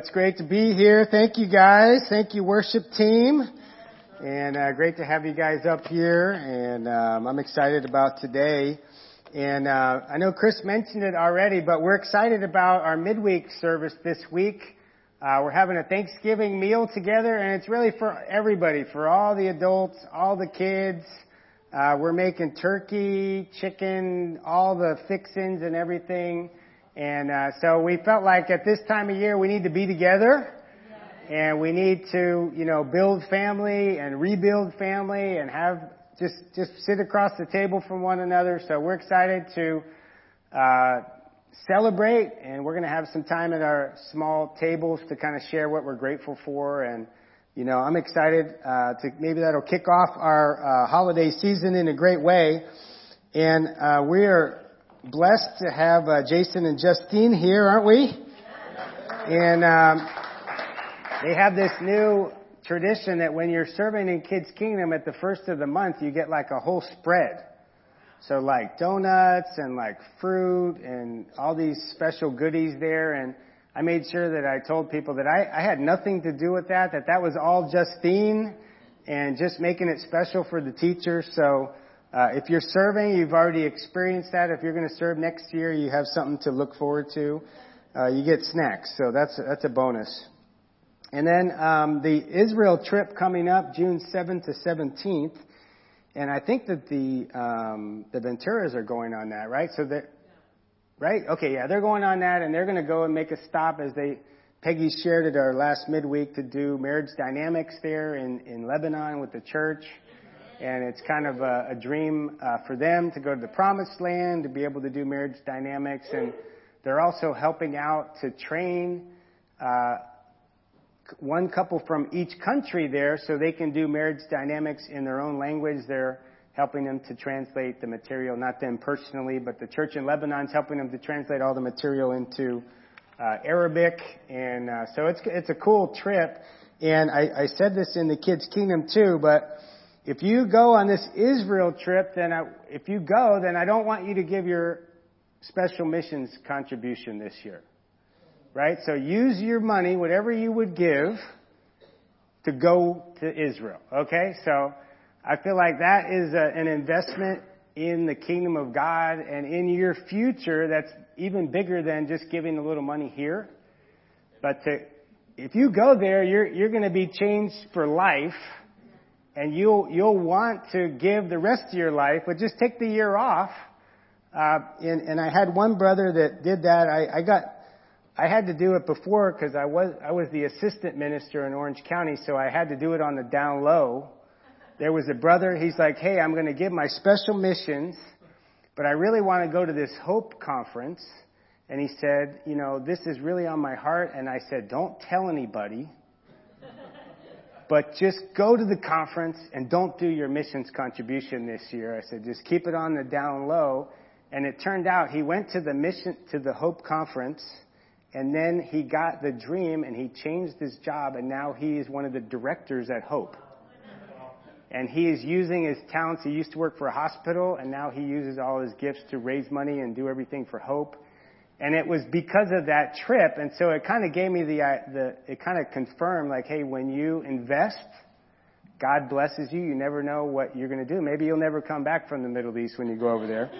it's great to be here. Thank you guys. Thank you worship team. And uh, great to have you guys up here. And um, I'm excited about today. And uh, I know Chris mentioned it already, but we're excited about our midweek service this week. Uh, we're having a Thanksgiving meal together, and it's really for everybody, for all the adults, all the kids. Uh, we're making turkey, chicken, all the fixins and everything. And uh, so we felt like at this time of year we need to be together, and we need to, you know, build family and rebuild family and have just just sit across the table from one another. So we're excited to uh, celebrate, and we're going to have some time at our small tables to kind of share what we're grateful for and. You know, I'm excited uh, to maybe that'll kick off our uh, holiday season in a great way, and uh, we are blessed to have uh, Jason and Justine here, aren't we? And um, they have this new tradition that when you're serving in Kids Kingdom at the first of the month, you get like a whole spread. So like donuts and like fruit and all these special goodies there. And I made sure that I told people that I, I had nothing to do with that, that that was all Justine and just making it special for the teachers. So uh, if you're serving, you've already experienced that. If you're going to serve next year, you have something to look forward to. Uh, you get snacks, so that's that's a bonus. And then um, the Israel trip coming up, June 7th to 17th, and I think that the um, the Venturas are going on that, right? So that, right? Okay, yeah, they're going on that, and they're going to go and make a stop as they. Peggy shared at our last midweek to do marriage dynamics there in in Lebanon with the church and it's kind of a, a dream uh, for them to go to the promised land, to be able to do marriage dynamics, and they're also helping out to train uh, one couple from each country there so they can do marriage dynamics in their own language. They're helping them to translate the material, not them personally, but the church in Lebanon is helping them to translate all the material into uh, Arabic, and uh, so it's it's a cool trip. And I, I said this in the kids' kingdom too, but if you go on this Israel trip, then I, if you go, then I don't want you to give your special missions contribution this year. Right? So use your money, whatever you would give, to go to Israel. Okay? So I feel like that is a, an investment in the kingdom of God and in your future that's even bigger than just giving a little money here. But to, if you go there, you're, you're going to be changed for life and you'll you'll want to give the rest of your life, but just take the year off. Uh, and, and I had one brother that did that. I, I got I had to do it before because I was I was the assistant minister in Orange County, so I had to do it on the down low. There was a brother. He's like, "Hey, I'm going to give my special missions, but I really want to go to this Hope conference." And he said, "You know, this is really on my heart." And I said, "Don't tell anybody." But just go to the conference and don't do your missions contribution this year. I said, just keep it on the down low. And it turned out he went to the mission, to the Hope conference, and then he got the dream and he changed his job and now he is one of the directors at Hope. And he is using his talents. He used to work for a hospital and now he uses all his gifts to raise money and do everything for Hope. And it was because of that trip. And so it kind of gave me the, uh, the, it kind of confirmed like, hey, when you invest, God blesses you. You never know what you're going to do. Maybe you'll never come back from the Middle East when you go over there.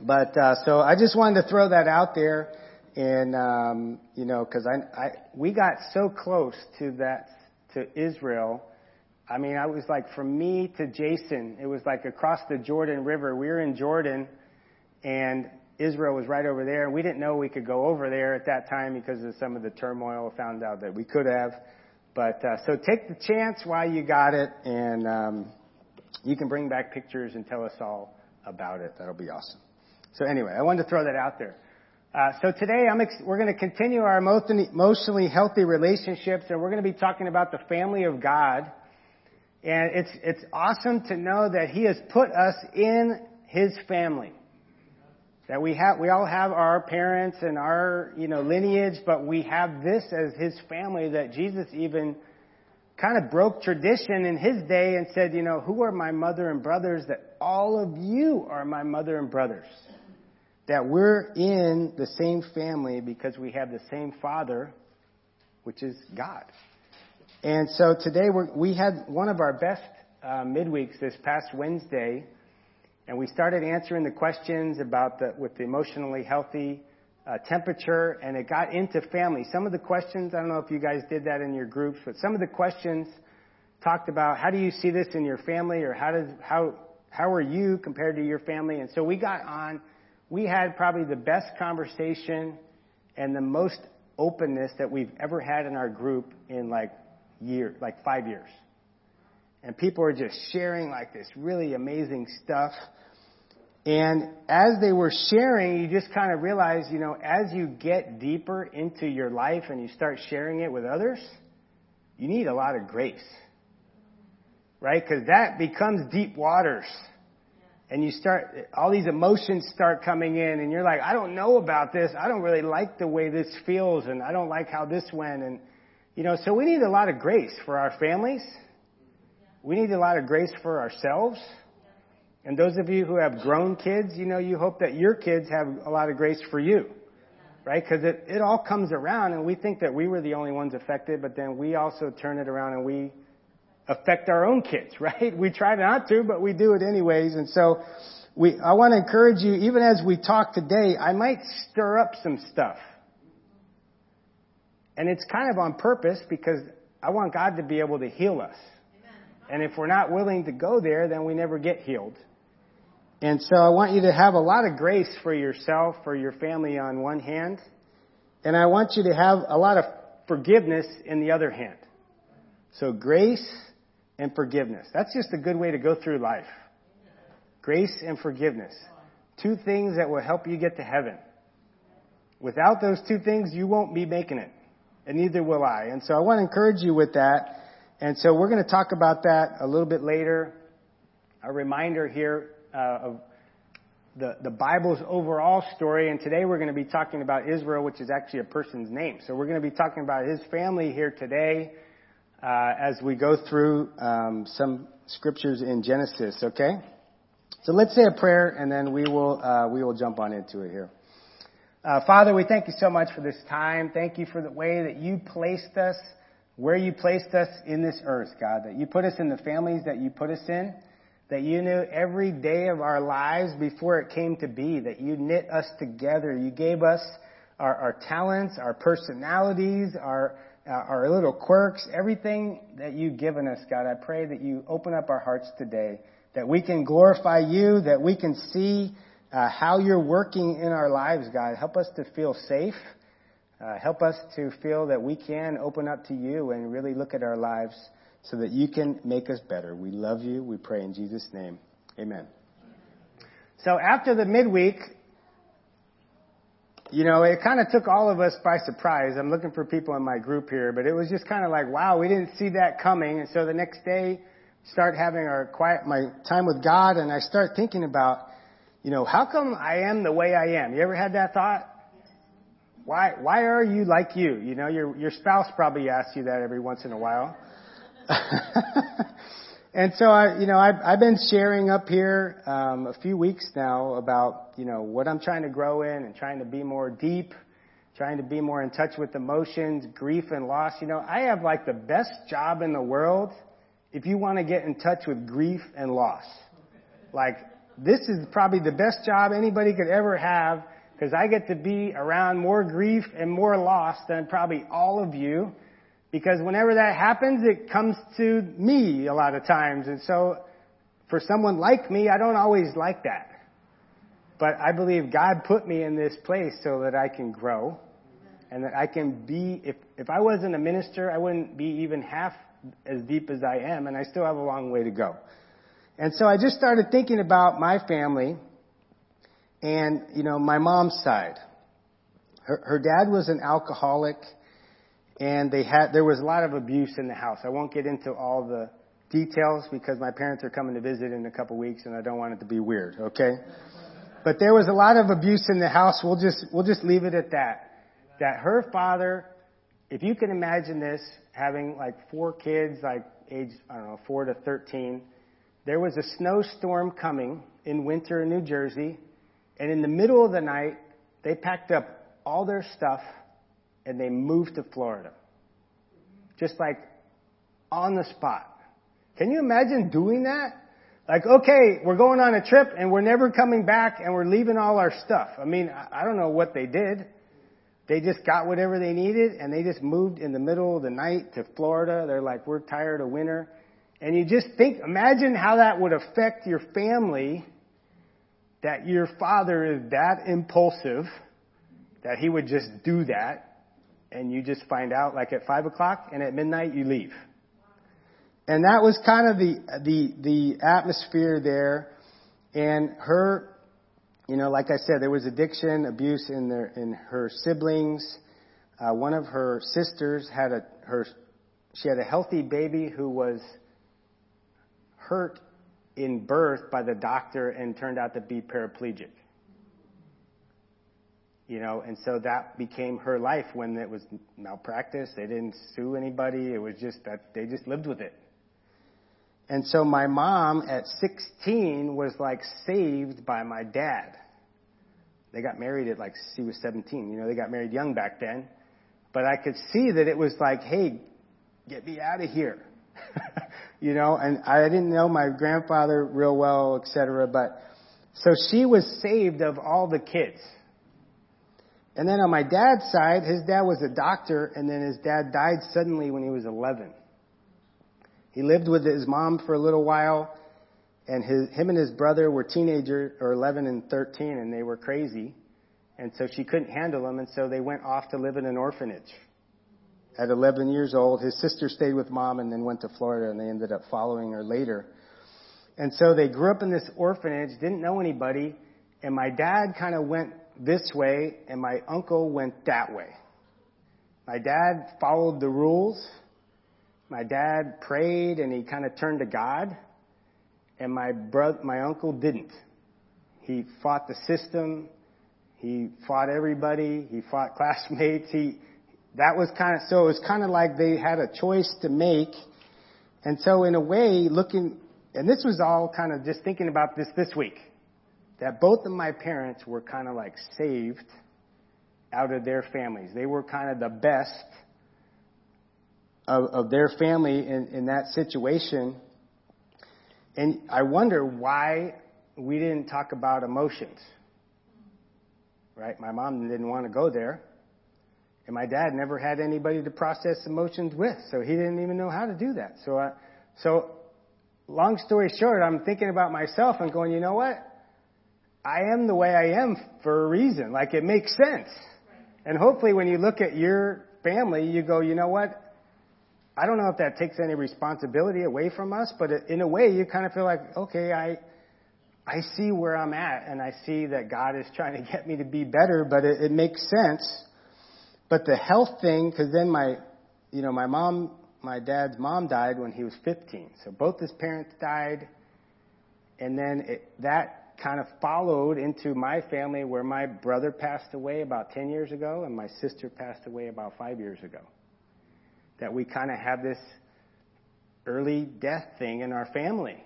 But, uh, so I just wanted to throw that out there. And, um, you know, cause I, I, we got so close to that, to Israel. I mean, I was like from me to Jason, it was like across the Jordan River. We were in Jordan and Israel was right over there. We didn't know we could go over there at that time because of some of the turmoil. Found out that we could have. But uh, so take the chance while you got it, and um, you can bring back pictures and tell us all about it. That'll be awesome. So anyway, I wanted to throw that out there. Uh, so today ex- we're going to continue our emotionally healthy relationships, and we're going to be talking about the family of God. And it's it's awesome to know that He has put us in His family. That we have, we all have our parents and our, you know, lineage, but we have this as his family that Jesus even kind of broke tradition in his day and said, you know, who are my mother and brothers? That all of you are my mother and brothers. That we're in the same family because we have the same father, which is God. And so today we had one of our best uh, midweeks this past Wednesday, and we started answering the questions about the with the emotionally healthy uh, temperature, and it got into family. Some of the questions, I don't know if you guys did that in your groups, but some of the questions talked about how do you see this in your family, or how does how how are you compared to your family? And so we got on. We had probably the best conversation and the most openness that we've ever had in our group in like year, like five years. And people are just sharing like this really amazing stuff. And as they were sharing, you just kind of realize, you know, as you get deeper into your life and you start sharing it with others, you need a lot of grace. Right? Because that becomes deep waters. And you start, all these emotions start coming in and you're like, I don't know about this. I don't really like the way this feels and I don't like how this went. And, you know, so we need a lot of grace for our families. We need a lot of grace for ourselves. And those of you who have grown kids, you know, you hope that your kids have a lot of grace for you. Right? Because it, it all comes around and we think that we were the only ones affected, but then we also turn it around and we affect our own kids, right? We try not to, but we do it anyways. And so we, I want to encourage you, even as we talk today, I might stir up some stuff. And it's kind of on purpose because I want God to be able to heal us. And if we're not willing to go there, then we never get healed. And so I want you to have a lot of grace for yourself, for your family on one hand. And I want you to have a lot of forgiveness in the other hand. So grace and forgiveness. That's just a good way to go through life. Grace and forgiveness. Two things that will help you get to heaven. Without those two things, you won't be making it. And neither will I. And so I want to encourage you with that. And so we're going to talk about that a little bit later. A reminder here uh, of the, the Bible's overall story. And today we're going to be talking about Israel, which is actually a person's name. So we're going to be talking about his family here today uh, as we go through um, some scriptures in Genesis. Okay. So let's say a prayer, and then we will uh, we will jump on into it here. Uh, Father, we thank you so much for this time. Thank you for the way that you placed us where you placed us in this earth, God, that you put us in the families that you put us in, that you knew every day of our lives before it came to be, that you knit us together. You gave us our, our talents, our personalities, our, uh, our little quirks, everything that you've given us, God. I pray that you open up our hearts today, that we can glorify you, that we can see uh, how you're working in our lives, God. Help us to feel safe. Uh, help us to feel that we can open up to you and really look at our lives so that you can make us better. We love you. We pray in Jesus' name. Amen. So after the midweek, you know, it kind of took all of us by surprise. I'm looking for people in my group here, but it was just kind of like, wow, we didn't see that coming. And so the next day, start having our quiet, my time with God, and I start thinking about, you know, how come I am the way I am? You ever had that thought? Why, why are you like you? You know, your, your spouse probably asks you that every once in a while. and so I, you know, I've, I've been sharing up here, um, a few weeks now about, you know, what I'm trying to grow in and trying to be more deep, trying to be more in touch with emotions, grief and loss. You know, I have like the best job in the world if you want to get in touch with grief and loss. Like, this is probably the best job anybody could ever have because I get to be around more grief and more loss than probably all of you. Because whenever that happens, it comes to me a lot of times. And so for someone like me, I don't always like that. But I believe God put me in this place so that I can grow and that I can be, if, if I wasn't a minister, I wouldn't be even half as deep as I am and I still have a long way to go. And so I just started thinking about my family and, you know, my mom's side. Her, her dad was an alcoholic and they had, there was a lot of abuse in the house. I won't get into all the details because my parents are coming to visit in a couple weeks and I don't want it to be weird, okay? But there was a lot of abuse in the house. We'll just, we'll just leave it at that. That her father, if you can imagine this, having like four kids, like age, I don't know, four to 13, there was a snowstorm coming in winter in New Jersey and in the middle of the night, they packed up all their stuff and they moved to Florida. Just like on the spot. Can you imagine doing that? Like, okay, we're going on a trip and we're never coming back and we're leaving all our stuff. I mean, I don't know what they did. They just got whatever they needed and they just moved in the middle of the night to Florida. They're like, we're tired of winter. And you just think, imagine how that would affect your family that your father is that impulsive that he would just do that and you just find out like at five o'clock and at midnight you leave. And that was kind of the, the, the atmosphere there. And her, you know, like I said, there was addiction, abuse in their, in her siblings. Uh, one of her sisters had a, her, she had a healthy baby who was hurt in birth by the doctor and turned out to be paraplegic. You know, and so that became her life when it was malpractice. They didn't sue anybody. It was just that they just lived with it. And so my mom at 16 was like saved by my dad. They got married at like she was 17. You know, they got married young back then. But I could see that it was like, hey, get me out of here. you know, and I didn't know my grandfather real well, etc. But so she was saved of all the kids. And then on my dad's side, his dad was a doctor, and then his dad died suddenly when he was 11. He lived with his mom for a little while, and his, him and his brother were teenagers, or 11 and 13, and they were crazy. And so she couldn't handle them, and so they went off to live in an orphanage. At 11 years old, his sister stayed with mom and then went to Florida, and they ended up following her later. And so they grew up in this orphanage, didn't know anybody, and my dad kind of went this way, and my uncle went that way. My dad followed the rules my dad prayed and he kind of turned to God, and my brother, my uncle didn't. He fought the system. He fought everybody. He fought classmates. He, that was kind of, so it was kind of like they had a choice to make. And so in a way, looking, and this was all kind of just thinking about this this week, that both of my parents were kind of like saved out of their families. They were kind of the best of, of their family in, in that situation. And I wonder why we didn't talk about emotions. Right? My mom didn't want to go there. And my dad never had anybody to process emotions with, so he didn't even know how to do that. So, uh, so long story short, I'm thinking about myself and going, you know what? I am the way I am for a reason. Like it makes sense. And hopefully when you look at your family, you go, you know what? I don't know if that takes any responsibility away from us, but in a way, you kind of feel like, okay, I, I see where I'm at, and I see that God is trying to get me to be better, but it, it makes sense. But the health thing, because then my, you know, my mom, my dad's mom died when he was 15, so both his parents died, and then it, that kind of followed into my family, where my brother passed away about 10 years ago, and my sister passed away about five years ago that we kind of have this early death thing in our family.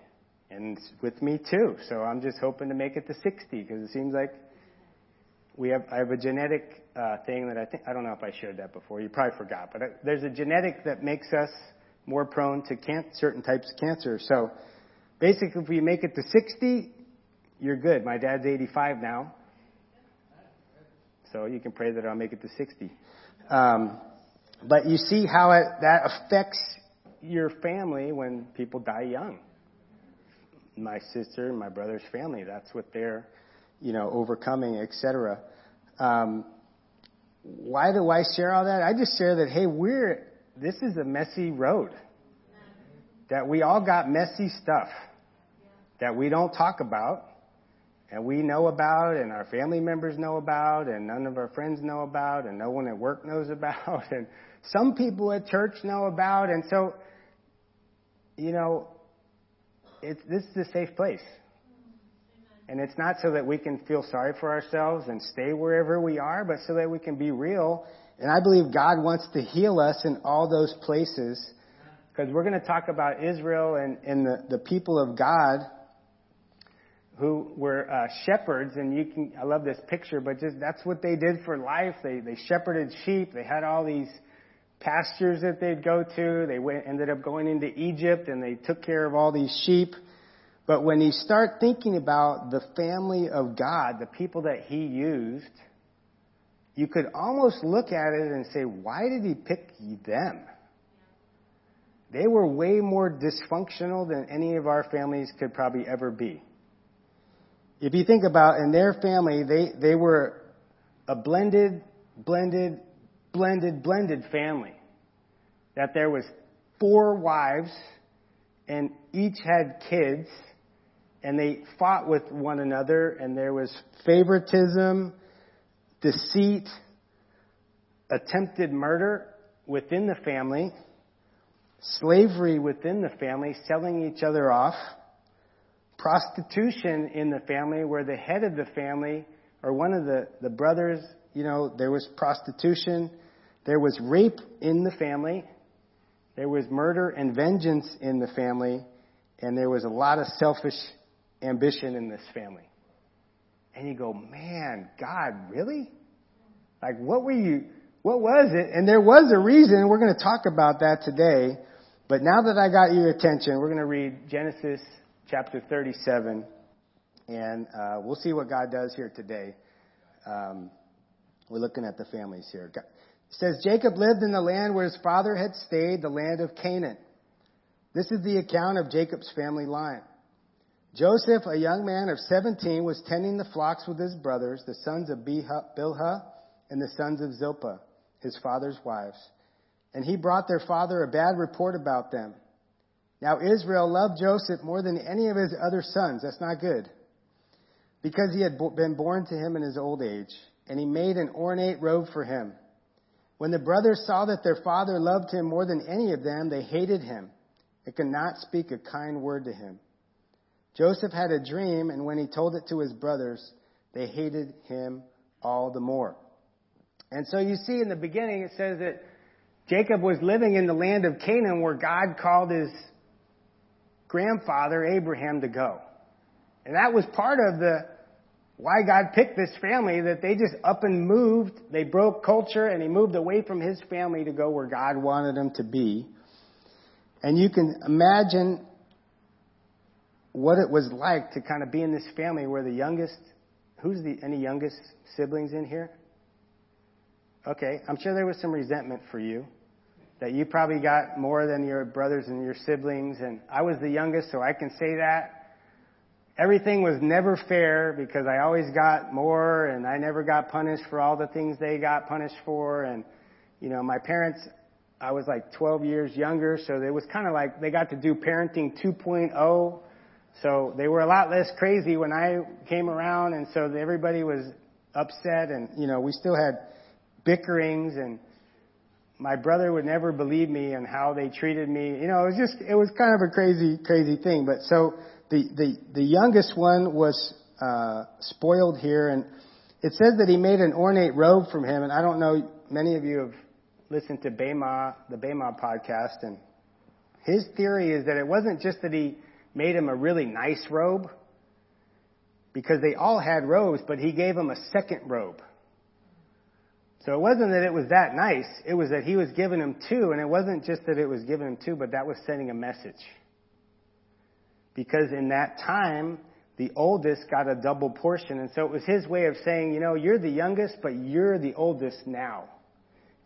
And with me too. So I'm just hoping to make it to 60 because it seems like we have, I have a genetic uh, thing that I think, I don't know if I shared that before. You probably forgot, but I, there's a genetic that makes us more prone to can- certain types of cancer. So basically, if we make it to 60, you're good. My dad's 85 now. So you can pray that I'll make it to 60. Um, but you see how it, that affects your family when people die young. My sister and my brother's family, that's what they're, you know, overcoming, etc. Um, why do I share all that? I just share that, hey, we're, this is a messy road. That we all got messy stuff that we don't talk about and we know about and our family members know about and none of our friends know about and no one at work knows about and some people at church know about and so you know it's this is a safe place and it's not so that we can feel sorry for ourselves and stay wherever we are but so that we can be real and i believe god wants to heal us in all those places because we're going to talk about israel and, and the, the people of god who were uh, shepherds, and you can, I love this picture, but just that's what they did for life. They, they shepherded sheep. They had all these pastures that they'd go to. They went, ended up going into Egypt and they took care of all these sheep. But when you start thinking about the family of God, the people that he used, you could almost look at it and say, why did he pick them? They were way more dysfunctional than any of our families could probably ever be. If you think about in their family, they, they were a blended, blended, blended, blended family. That there was four wives and each had kids and they fought with one another and there was favoritism, deceit, attempted murder within the family, slavery within the family, selling each other off, prostitution in the family where the head of the family or one of the, the brothers, you know, there was prostitution, there was rape in the family, there was murder and vengeance in the family, and there was a lot of selfish ambition in this family. And you go, man, God, really? Like, what were you, what was it? And there was a reason. We're going to talk about that today. But now that I got your attention, we're going to read Genesis chapter 37, and uh, we'll see what God does here today. Um, we're looking at the families here. God, it says Jacob lived in the land where his father had stayed, the land of Canaan. This is the account of Jacob's family line. Joseph, a young man of 17, was tending the flocks with his brothers, the sons of Bilhah and the sons of Zilpah, his father's wives. And he brought their father a bad report about them. Now Israel loved Joseph more than any of his other sons. That's not good. Because he had been born to him in his old age. And he made an ornate robe for him. When the brothers saw that their father loved him more than any of them, they hated him and could not speak a kind word to him. Joseph had a dream, and when he told it to his brothers, they hated him all the more. And so you see in the beginning it says that Jacob was living in the land of Canaan where God called his grandfather Abraham to go. And that was part of the why God picked this family that they just up and moved. They broke culture and he moved away from his family to go where God wanted him to be. And you can imagine what it was like to kind of be in this family where the youngest, who's the, any youngest siblings in here? Okay, I'm sure there was some resentment for you. That you probably got more than your brothers and your siblings, and I was the youngest, so I can say that. Everything was never fair because I always got more and I never got punished for all the things they got punished for, and, you know, my parents, I was like 12 years younger, so it was kind of like they got to do parenting 2.0. So they were a lot less crazy when I came around, and so everybody was upset, and you know we still had bickerings and my brother would never believe me and how they treated me. You know, it was just, it was kind of a crazy, crazy thing. But so the, the, the youngest one was, uh, spoiled here and it says that he made an ornate robe from him. And I don't know, many of you have listened to Bema, the Bema podcast and his theory is that it wasn't just that he made him a really nice robe because they all had robes, but he gave him a second robe. So it wasn't that it was that nice, it was that he was giving him two, and it wasn't just that it was giving him two, but that was sending a message. Because in that time, the oldest got a double portion, and so it was his way of saying, you know, you're the youngest, but you're the oldest now.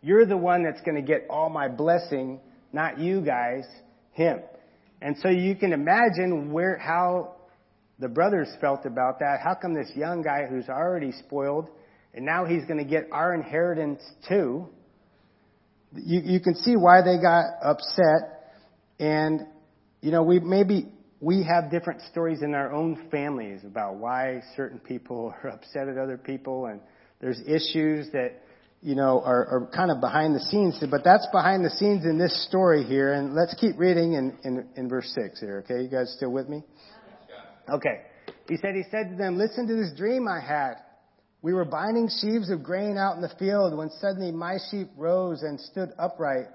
You're the one that's going to get all my blessing, not you guys, him. And so you can imagine where, how the brothers felt about that. How come this young guy who's already spoiled and now he's going to get our inheritance too. You, you can see why they got upset. And, you know, we maybe, we have different stories in our own families about why certain people are upset at other people and there's issues that, you know, are, are kind of behind the scenes, but that's behind the scenes in this story here. And let's keep reading in, in, in verse 6 here, okay? You guys still with me? Okay. He said, he said to them, listen to this dream I had. We were binding sheaves of grain out in the field when suddenly my sheep rose and stood upright,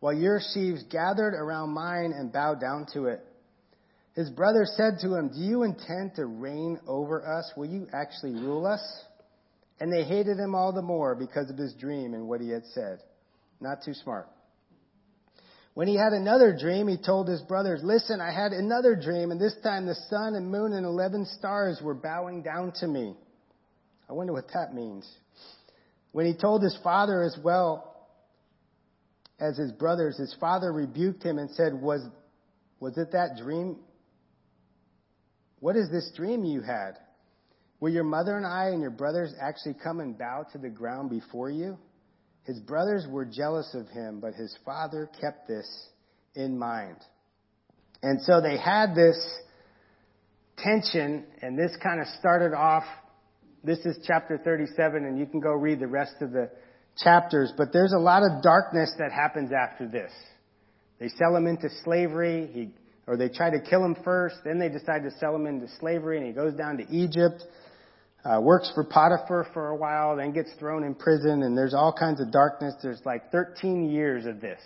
while your sheaves gathered around mine and bowed down to it. His brother said to him, Do you intend to reign over us? Will you actually rule us? And they hated him all the more because of his dream and what he had said. Not too smart. When he had another dream, he told his brothers, listen, I had another dream, and this time the sun and moon and eleven stars were bowing down to me. I wonder what that means. When he told his father as well as his brothers, his father rebuked him and said, was, was it that dream? What is this dream you had? Will your mother and I and your brothers actually come and bow to the ground before you? His brothers were jealous of him, but his father kept this in mind. And so they had this tension, and this kind of started off. This is chapter 37, and you can go read the rest of the chapters, but there's a lot of darkness that happens after this. They sell him into slavery, he, or they try to kill him first, then they decide to sell him into slavery, and he goes down to Egypt uh, works for Potiphar for a while, then gets thrown in prison, and there's all kinds of darkness. There's like 13 years of this.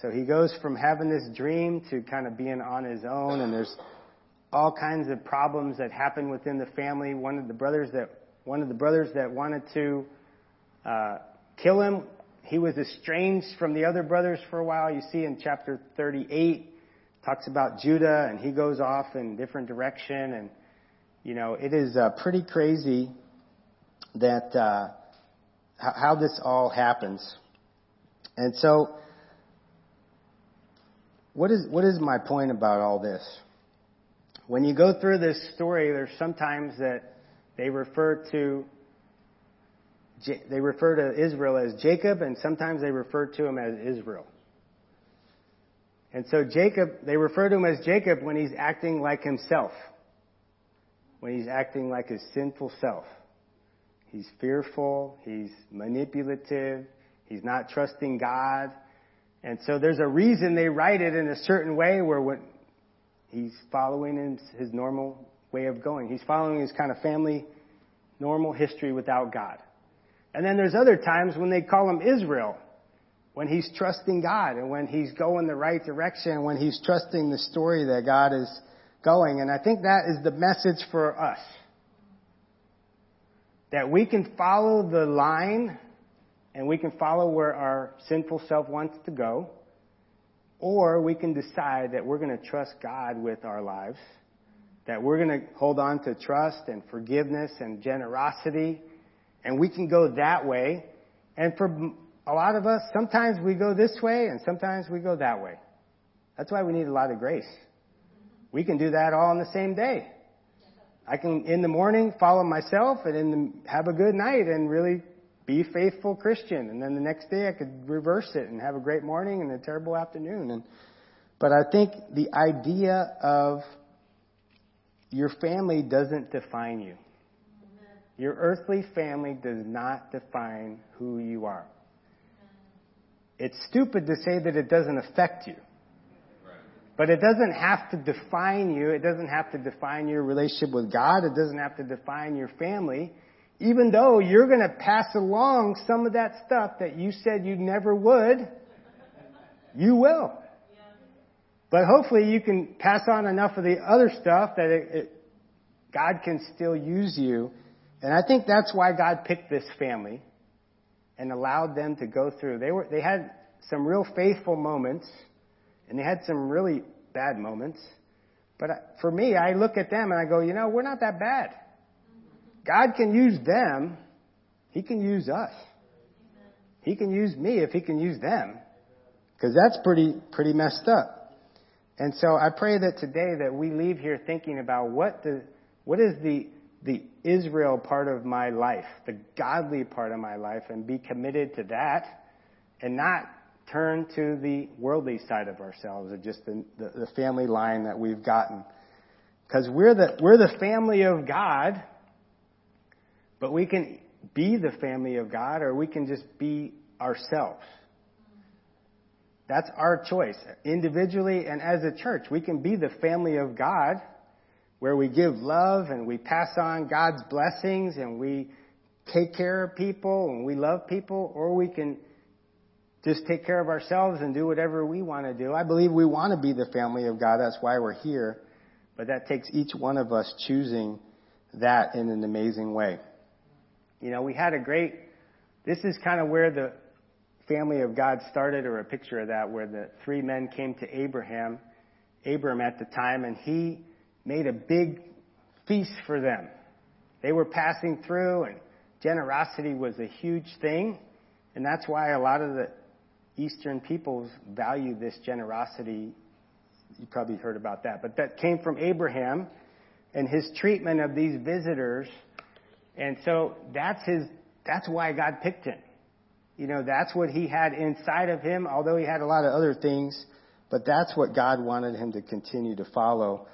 So he goes from having this dream to kind of being on his own, and there's all kinds of problems that happen within the family. One of the brothers that one of the brothers that wanted to uh, kill him, he was estranged from the other brothers for a while. You see in chapter 38, talks about Judah, and he goes off in different direction and you know, it is uh, pretty crazy that uh, how this all happens. And so, what is what is my point about all this? When you go through this story, there's sometimes that they refer to they refer to Israel as Jacob, and sometimes they refer to him as Israel. And so Jacob, they refer to him as Jacob when he's acting like himself when he's acting like his sinful self. He's fearful, he's manipulative, he's not trusting God. And so there's a reason they write it in a certain way where what he's following his normal way of going. He's following his kind of family normal history without God. And then there's other times when they call him Israel, when he's trusting God and when he's going the right direction, when he's trusting the story that God is going. And I think that is the message for us. That we can follow the line and we can follow where our sinful self wants to go. Or we can decide that we're going to trust God with our lives. That we're going to hold on to trust and forgiveness and generosity. And we can go that way. And for a lot of us, sometimes we go this way and sometimes we go that way. That's why we need a lot of grace. We can do that all in the same day. I can, in the morning, follow myself and in the, have a good night and really be faithful Christian. And then the next day I could reverse it and have a great morning and a terrible afternoon. And, but I think the idea of your family doesn't define you. Your earthly family does not define who you are. It's stupid to say that it doesn't affect you. But it doesn't have to define you. It doesn't have to define your relationship with God. It doesn't have to define your family. Even though you're going to pass along some of that stuff that you said you never would, you will. But hopefully you can pass on enough of the other stuff that it, it, God can still use you. And I think that's why God picked this family and allowed them to go through. They were, they had some real faithful moments and they had some really bad moments. But for me, I look at them and I go, you know, we're not that bad. God can use them. He can use us. He can use me if he can use them. Because that's pretty, pretty messed up. And so I pray that today that we leave here thinking about what the, what is the, the Israel part of my life, the godly part of my life, and be committed to that and not turn to the worldly side of ourselves, or just the, the, the family line that we've gotten. Because we're the, we're the family of God, but we can be the family of God, or we can just be ourselves. That's our choice, individually and as a church. We can be the family of God, where we give love and we pass on God's blessings and we take care of people and we love people, or we can just take care of ourselves and do whatever we want to do. I believe we want to be the family of God. That's why we're here. But that takes each one of us choosing that in an amazing way. You know, we had a great, this is kind of where the family of God started, or a picture of that, where the three men came to Abraham, Abram at the time, and he made a big feast for them. They were passing through, and generosity was a huge thing, and that's why a lot of the Eastern peoples value this generosity. You probably heard about that, but that came from Abraham and his treatment of these visitors. And so that's his, that's why God picked him. You know, that's what he had inside of him, although he had a lot of other things, but that's what God wanted him to continue to follow.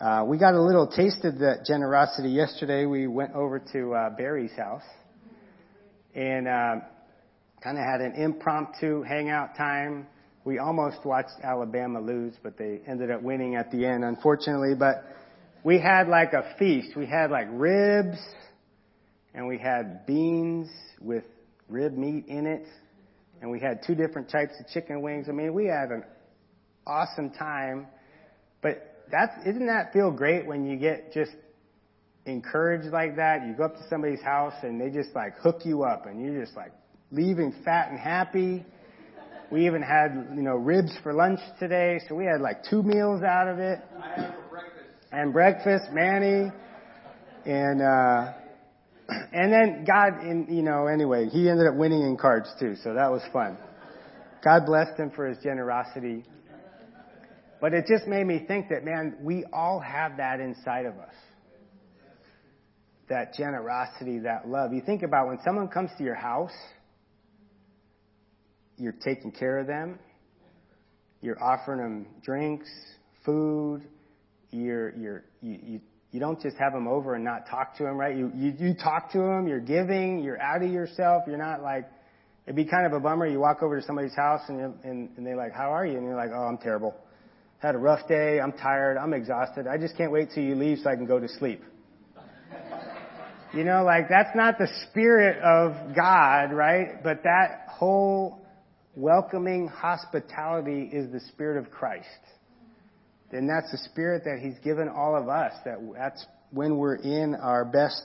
Uh, we got a little taste of that generosity yesterday. We went over to uh, Barry's house and uh, kind of had an impromptu hangout time. We almost watched Alabama lose, but they ended up winning at the end, unfortunately. But we had like a feast. We had like ribs, and we had beans with rib meat in it, and we had two different types of chicken wings. I mean, we had an awesome time. But that's isn't that feel great when you get just encouraged like that? You go up to somebody's house and they just like hook you up, and you're just like leaving fat and happy. We even had, you know, ribs for lunch today, so we had like two meals out of it. I had for breakfast. And breakfast, Manny. And, uh, and then God, in, you know, anyway, he ended up winning in cards too, so that was fun. God blessed him for his generosity. But it just made me think that, man, we all have that inside of us. That generosity, that love. You think about when someone comes to your house, you're taking care of them. You're offering them drinks, food. You're, you're, you, you, you don't just have them over and not talk to them, right? You, you, you talk to them, you're giving, you're out of yourself. You're not like, it'd be kind of a bummer. You walk over to somebody's house and, and, and they're like, how are you? And you're like, oh, I'm terrible. Had a rough day. I'm tired. I'm exhausted. I just can't wait till you leave so I can go to sleep. You know, like that's not the spirit of God, right? But that whole welcoming hospitality is the Spirit of Christ. And that's the Spirit that He's given all of us. That that's when we're in our best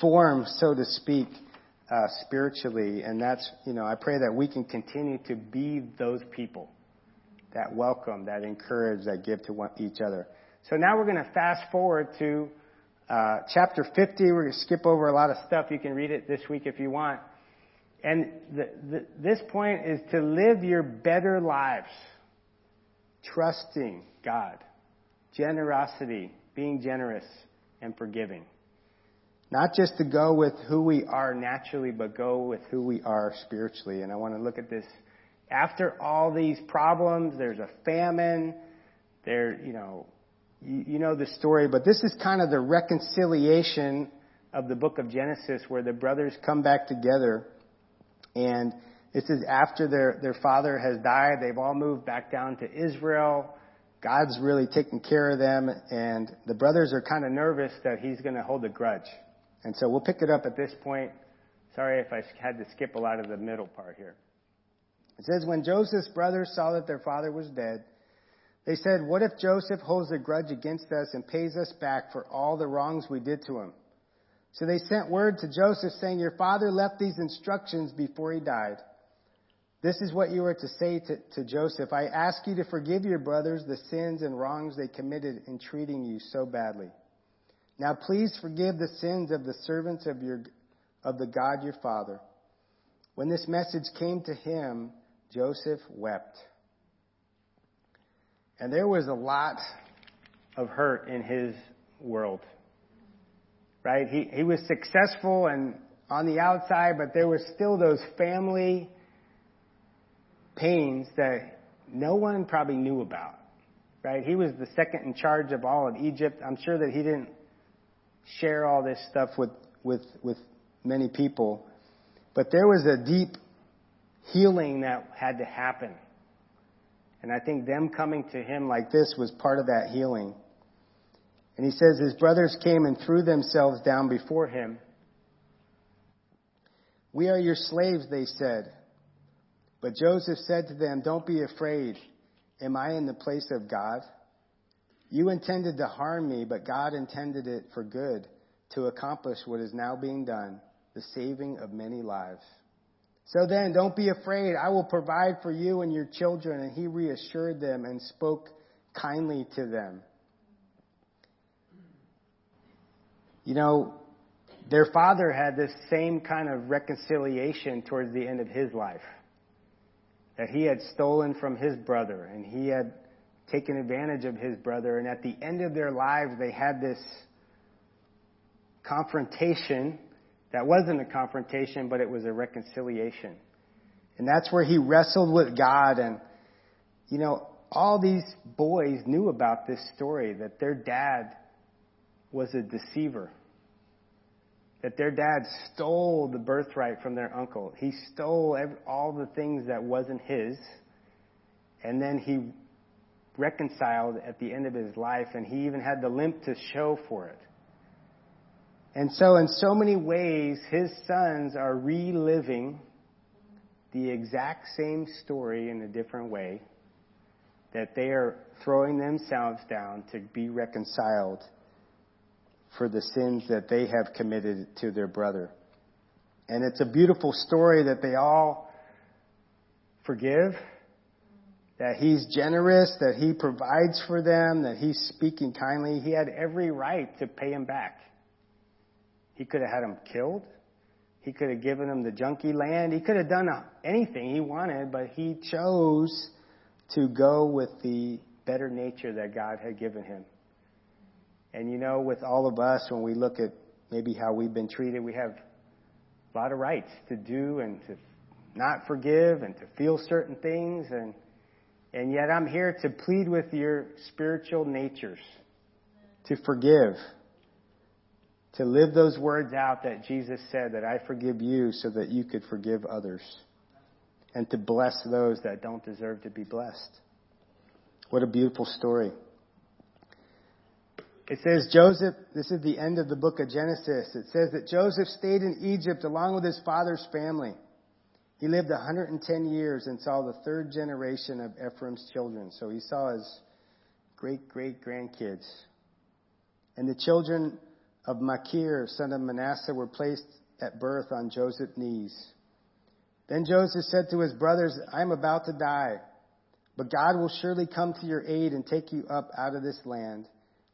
form, so to speak, uh, spiritually. And that's, you know, I pray that we can continue to be those people that welcome, that encourage, that give to one, each other. So now we're going to fast forward to uh, chapter 50. We're going to skip over a lot of stuff. You can read it this week if you want. And the, the, this point is to live your better lives, trusting God, generosity, being generous, and forgiving. Not just to go with who we are naturally, but go with who we are spiritually. And I want to look at this. After all these problems, there's a famine. There, you know, you, you know the story, but this is kind of the reconciliation of the book of Genesis where the brothers come back together and this is after their, their father has died. They've all moved back down to Israel. God's really taking care of them, and the brothers are kind of nervous that he's going to hold a grudge. And so we'll pick it up at this point. Sorry if I had to skip a lot of the middle part here. It says, When Joseph's brothers saw that their father was dead, they said, What if Joseph holds a grudge against us and pays us back for all the wrongs we did to him? So they sent word to Joseph saying, Your father left these instructions before he died. This is what you are to say to, to, Joseph. I ask you to forgive your brothers the sins and wrongs they committed in treating you so badly. Now please forgive the sins of the servants of your, of the God your father. When this message came to him, Joseph wept. And there was a lot of hurt in his world right? He, he was successful and on the outside, but there were still those family pains that no one probably knew about, right? He was the second in charge of all of Egypt. I'm sure that he didn't share all this stuff with, with, with many people, but there was a deep healing that had to happen. And I think them coming to him like this was part of that healing. And he says his brothers came and threw themselves down before him. We are your slaves, they said. But Joseph said to them, Don't be afraid. Am I in the place of God? You intended to harm me, but God intended it for good, to accomplish what is now being done, the saving of many lives. So then, don't be afraid. I will provide for you and your children. And he reassured them and spoke kindly to them. You know, their father had this same kind of reconciliation towards the end of his life. That he had stolen from his brother and he had taken advantage of his brother. And at the end of their lives, they had this confrontation that wasn't a confrontation, but it was a reconciliation. And that's where he wrestled with God. And, you know, all these boys knew about this story that their dad was a deceiver. That their dad stole the birthright from their uncle. He stole every, all the things that wasn't his. And then he reconciled at the end of his life, and he even had the limp to show for it. And so, in so many ways, his sons are reliving the exact same story in a different way, that they are throwing themselves down to be reconciled for the sins that they have committed to their brother. And it's a beautiful story that they all forgive, that he's generous, that he provides for them, that he's speaking kindly. He had every right to pay him back. He could have had him killed. He could have given him the junkie land. He could have done anything he wanted, but he chose to go with the better nature that God had given him. And you know, with all of us, when we look at maybe how we've been treated, we have a lot of rights to do and to not forgive and to feel certain things and and yet I'm here to plead with your spiritual natures to forgive to live those words out that Jesus said that I forgive you so that you could forgive others and to bless those that don't deserve to be blessed. What a beautiful story. It says Joseph, this is the end of the book of Genesis. It says that Joseph stayed in Egypt along with his father's family. He lived 110 years and saw the third generation of Ephraim's children. So he saw his great great grandkids. And the children of Machir, son of Manasseh, were placed at birth on Joseph's knees. Then Joseph said to his brothers, I am about to die, but God will surely come to your aid and take you up out of this land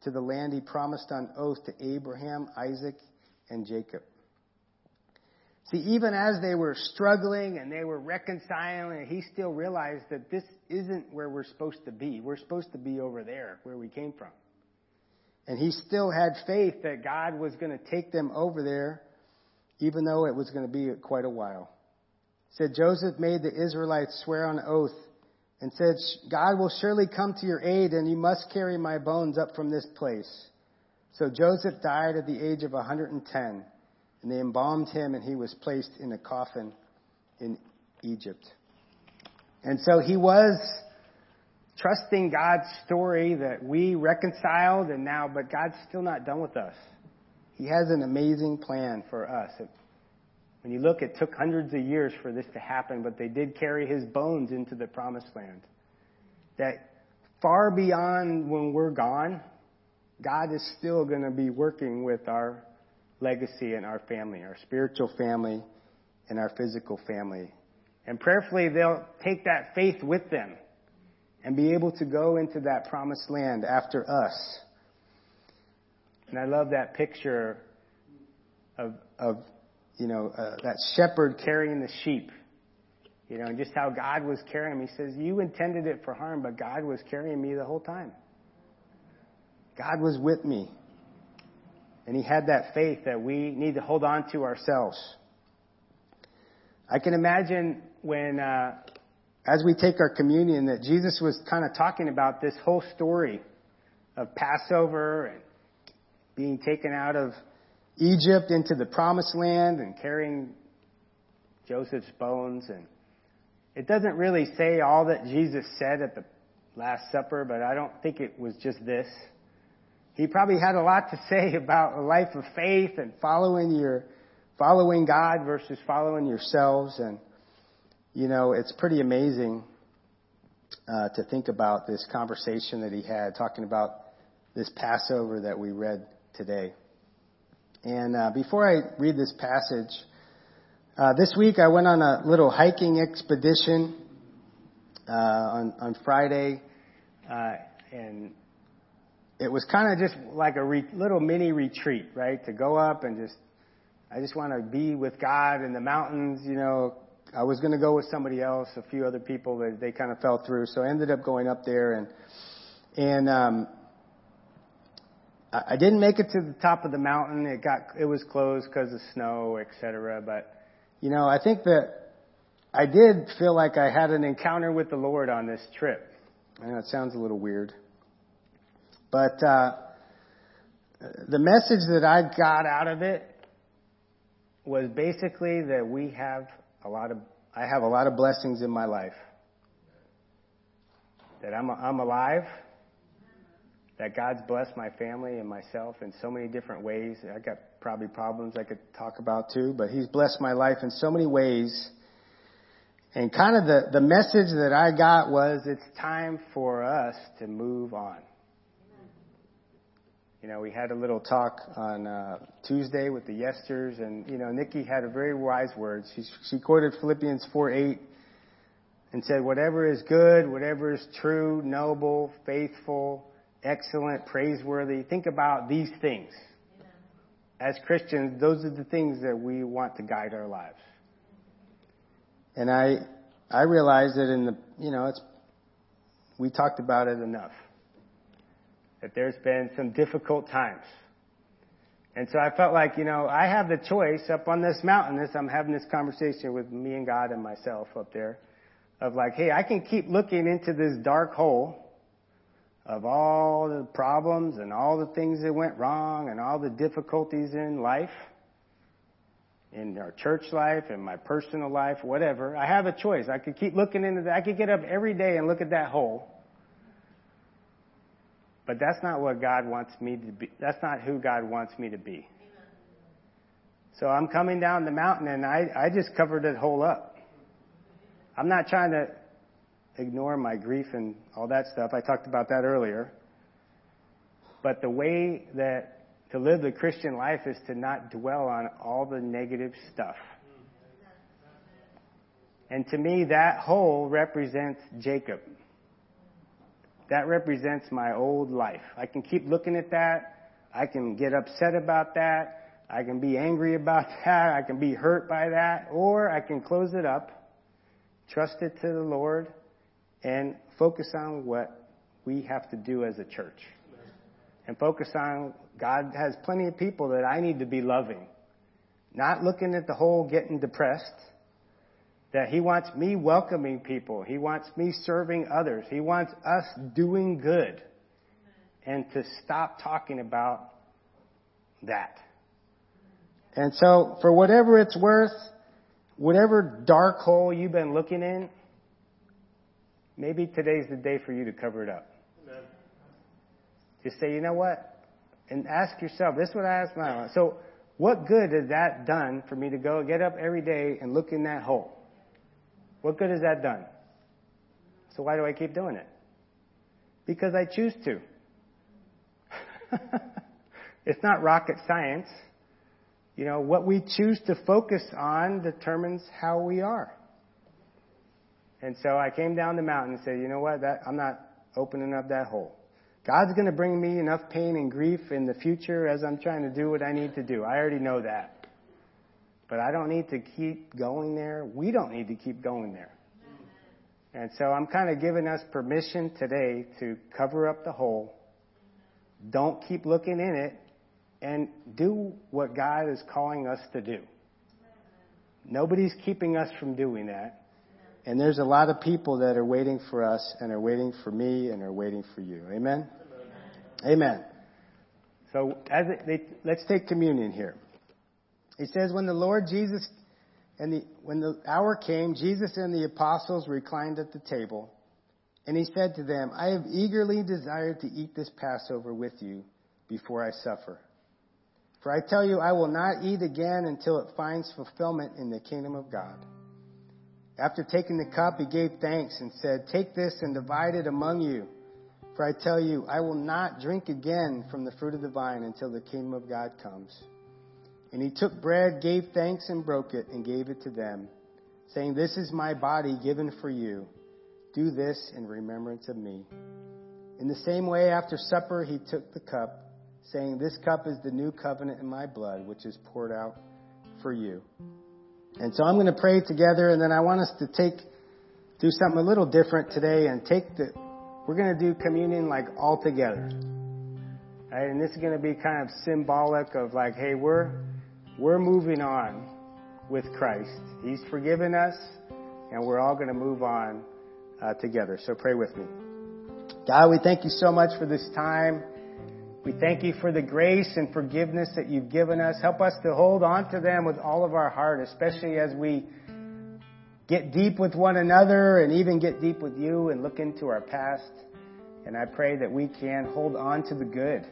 to the land he promised on oath to Abraham, Isaac, and Jacob. See, even as they were struggling and they were reconciling, he still realized that this isn't where we're supposed to be. We're supposed to be over there, where we came from. And he still had faith that God was going to take them over there, even though it was going to be quite a while. said Joseph made the Israelites swear on oath and said, God will surely come to your aid and you must carry my bones up from this place. So Joseph died at the age of 110 and they embalmed him and he was placed in a coffin in Egypt. And so he was trusting God's story that we reconciled and now, but God's still not done with us. He has an amazing plan for us. When you look, it took hundreds of years for this to happen, but they did carry his bones into the promised land. That far beyond when we're gone, God is still going to be working with our legacy and our family, our spiritual family and our physical family. And prayerfully, they'll take that faith with them and be able to go into that promised land after us. And I love that picture of, of you know, uh, that shepherd carrying the sheep. You know, and just how God was carrying me. He says, You intended it for harm, but God was carrying me the whole time. God was with me. And he had that faith that we need to hold on to ourselves. I can imagine when uh, as we take our communion that Jesus was kind of talking about this whole story of Passover and being taken out of Egypt into the promised land and carrying Joseph's bones. And it doesn't really say all that Jesus said at the last supper but I don't think it was just this. He probably had a lot to say about a life of faith and following your following God versus following yourselves. And you know, it's pretty amazing uh, to think about this conversation that he had talking about this Passover that we read today. And uh, before I read this passage, Uh, this week I went on a little hiking expedition uh, on on Friday, uh, and it was kind of just like a re- little mini retreat, right? To go up and just, I just want to be with God in the mountains. You know, I was going to go with somebody else, a few other people, but they kind of fell through. So I ended up going up there and and um, I didn't make it to the top of the mountain. It got it was closed because of snow, etc. But you know, I think that I did feel like I had an encounter with the Lord on this trip. I know it sounds a little weird, but uh, the message that I got out of it was basically that we have a lot of I have a lot of blessings in my life. That I'm I'm alive that God's blessed my family and myself in so many different ways. I got probably problems I could talk about too, but He's blessed my life in so many ways. And kind of the, the message that I got was it's time for us to move on. You know, we had a little talk on uh, Tuesday with the Yesters, and you know, Nikki had a very wise words. She, she quoted Philippians 4 8 and said, Whatever is good, whatever is true, noble, faithful, excellent, praiseworthy. Think about these things. As Christians, those are the things that we want to guide our lives. And I, I realize that in the, you know, it's, we talked about it enough. That there's been some difficult times. And so I felt like, you know, I have the choice up on this mountain, this, I'm having this conversation with me and God and myself up there of like, hey, I can keep looking into this dark hole of all the problems and all the things that went wrong and all the difficulties in life, in our church life, in my personal life, whatever. I have a choice. I could keep looking into that. I could get up every day and look at that hole. But that's not what God wants me to be. That's not who God wants me to be. So I'm coming down the mountain and I, I just covered that hole up. I'm not trying to ignore my grief and all that stuff. I talked about that earlier. But the way that to live the Christian life is to not dwell on all the negative stuff. And to me, that hole represents Jacob. That represents my old life. I can keep looking at that. I can get upset about that. I can be angry about that. I can be hurt by that. Or I can close it up, trust it to the Lord, and focus on what we have to do as a church. And focus on God has plenty of people that I need to be loving. Not looking at the hole getting depressed. That He wants me welcoming people. He wants me serving others. He wants us doing good. And to stop talking about that. And so, for whatever it's worth, whatever dark hole you've been looking in, maybe today's the day for you to cover it up. Amen. Just say, you know what? And ask yourself, this is what I ask my So, what good has that done for me to go get up every day and look in that hole? What good has that done? So why do I keep doing it? Because I choose to. it's not rocket science. You know, what we choose to focus on determines how we are. And so I came down the mountain and said, you know what? That, I'm not opening up that hole. God's going to bring me enough pain and grief in the future as I'm trying to do what I need to do. I already know that. But I don't need to keep going there. We don't need to keep going there. And so I'm kind of giving us permission today to cover up the hole. Don't keep looking in it and do what God is calling us to do. Nobody's keeping us from doing that. And there's a lot of people that are waiting for us and are waiting for me and are waiting for you. Amen? Amen. Amen. So as it, they, let's take communion here. It says, when the Lord Jesus and the, when the hour came, Jesus and the apostles reclined at the table, and he said to them, I have eagerly desired to eat this Passover with you before I suffer. For I tell you, I will not eat again until it finds fulfillment in the kingdom of God. After taking the cup, he gave thanks and said, Take this and divide it among you. For I tell you, I will not drink again from the fruit of the vine until the kingdom of God comes. And he took bread, gave thanks, and broke it, and gave it to them, saying, This is my body given for you. Do this in remembrance of me. In the same way, after supper, he took the cup, saying, This cup is the new covenant in my blood, which is poured out for you. And so I'm going to pray together, and then I want us to take, do something a little different today and take the, we're going to do communion like all together. Right? And this is going to be kind of symbolic of like, hey, we're, we're moving on with Christ. He's forgiven us, and we're all going to move on uh, together. So pray with me. God, we thank you so much for this time. We thank you for the grace and forgiveness that you've given us. Help us to hold on to them with all of our heart, especially as we get deep with one another and even get deep with you and look into our past. And I pray that we can hold on to the good.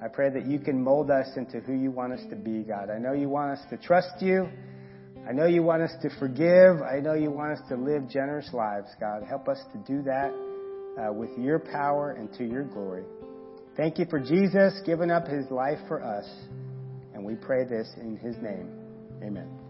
I pray that you can mold us into who you want us to be, God. I know you want us to trust you. I know you want us to forgive. I know you want us to live generous lives, God. Help us to do that uh, with your power and to your glory. Thank you for Jesus giving up his life for us. And we pray this in his name. Amen.